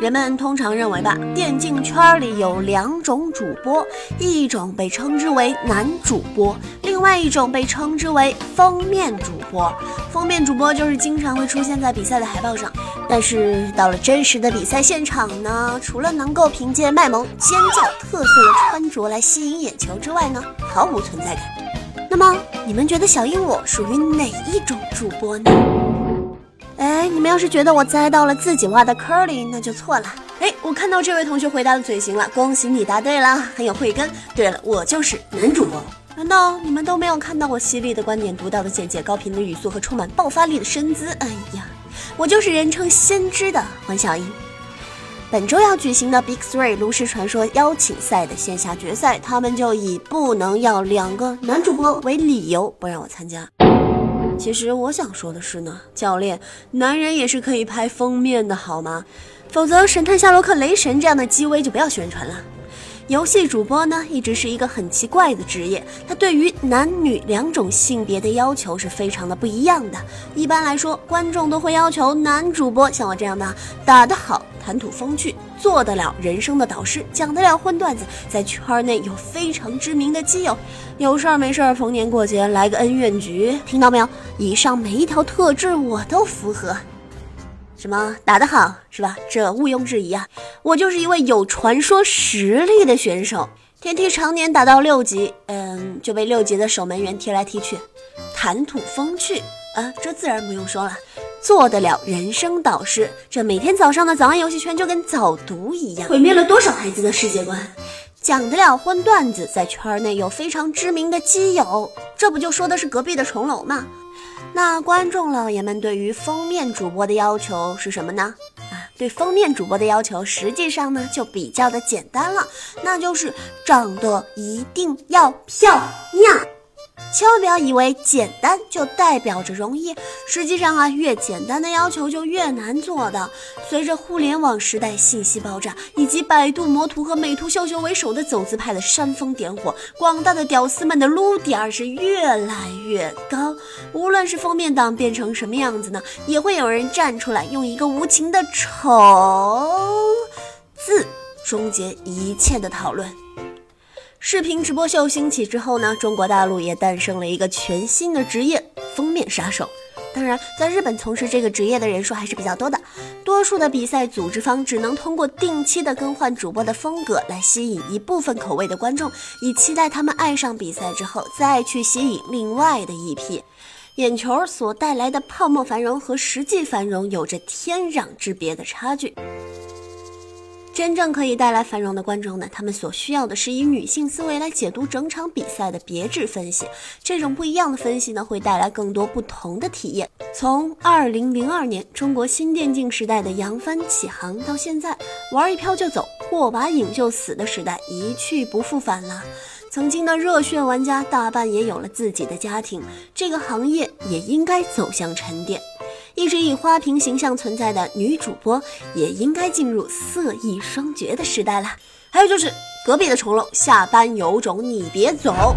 人们通常认为吧，电竞圈里有两种主播，一种被称之为男主播，另外一种被称之为封面主播。封面主播就是经常会出现在比赛的海报上，但是到了真实的比赛现场呢，除了能够凭借卖萌、尖叫、特色的穿着来吸引眼球之外呢，毫无存在感。那么你们觉得小鹦鹉属于哪一种主播呢？哎，你们要是觉得我栽到了自己挖的坑里，那就错了。哎，我看到这位同学回答的嘴型了，恭喜你答对了，很有慧根。对了，我就是男主播。难道你们都没有看到我犀利的观点、独到的见解、高频的语速和充满爆发力的身姿？哎呀，我就是人称先知的黄小英。本周要举行的 Big Three 炉石传说邀请赛的线下决赛，他们就以不能要两个男主播为理由不让我参加。其实我想说的是呢，教练，男人也是可以拍封面的好吗？否则，神探夏洛克、雷神这样的机位就不要宣传了。游戏主播呢，一直是一个很奇怪的职业，他对于男女两种性别的要求是非常的不一样的。一般来说，观众都会要求男主播像我这样的，打得好。谈吐风趣，做得了人生的导师，讲得了荤段子，在圈内有非常知名的基友，有事儿没事儿逢年过节来个恩怨局，听到没有？以上每一条特质我都符合。什么打得好是吧？这毋庸置疑啊！我就是一位有传说实力的选手，天梯常年打到六级，嗯，就被六级的守门员踢来踢去。谈吐风趣啊，这自然不用说了。做得了人生导师，这每天早上的早安游戏圈就跟早读一样，毁灭了多少孩子的世界观？讲得了荤段子，在圈内有非常知名的基友，这不就说的是隔壁的重楼吗？那观众老爷们对于封面主播的要求是什么呢？啊，对封面主播的要求实际上呢就比较的简单了，那就是长得一定要漂亮。千万不要以为简单就代表着容易，实际上啊，越简单的要求就越难做的。随着互联网时代信息爆炸，以及百度魔图和美图秀秀为首的走资派的煽风点火，广大的屌丝们的撸点儿是越来越高。无论是封面党变成什么样子呢，也会有人站出来用一个无情的丑字终结一切的讨论。视频直播秀兴起之后呢，中国大陆也诞生了一个全新的职业——封面杀手。当然，在日本从事这个职业的人数还是比较多的。多数的比赛组织方只能通过定期的更换主播的风格来吸引一部分口味的观众，以期待他们爱上比赛之后再去吸引另外的一批。眼球所带来的泡沫繁荣和实际繁荣有着天壤之别的差距。真正可以带来繁荣的观众呢？他们所需要的是以女性思维来解读整场比赛的别致分析。这种不一样的分析呢，会带来更多不同的体验。从二零零二年中国新电竞时代的扬帆起航到现在，玩一飘就走，过把瘾就死的时代一去不复返了。曾经的热血玩家大半也有了自己的家庭，这个行业也应该走向沉淀。一直以花瓶形象存在的女主播，也应该进入色艺双绝的时代了。还有就是隔壁的重楼，下班有种你别走。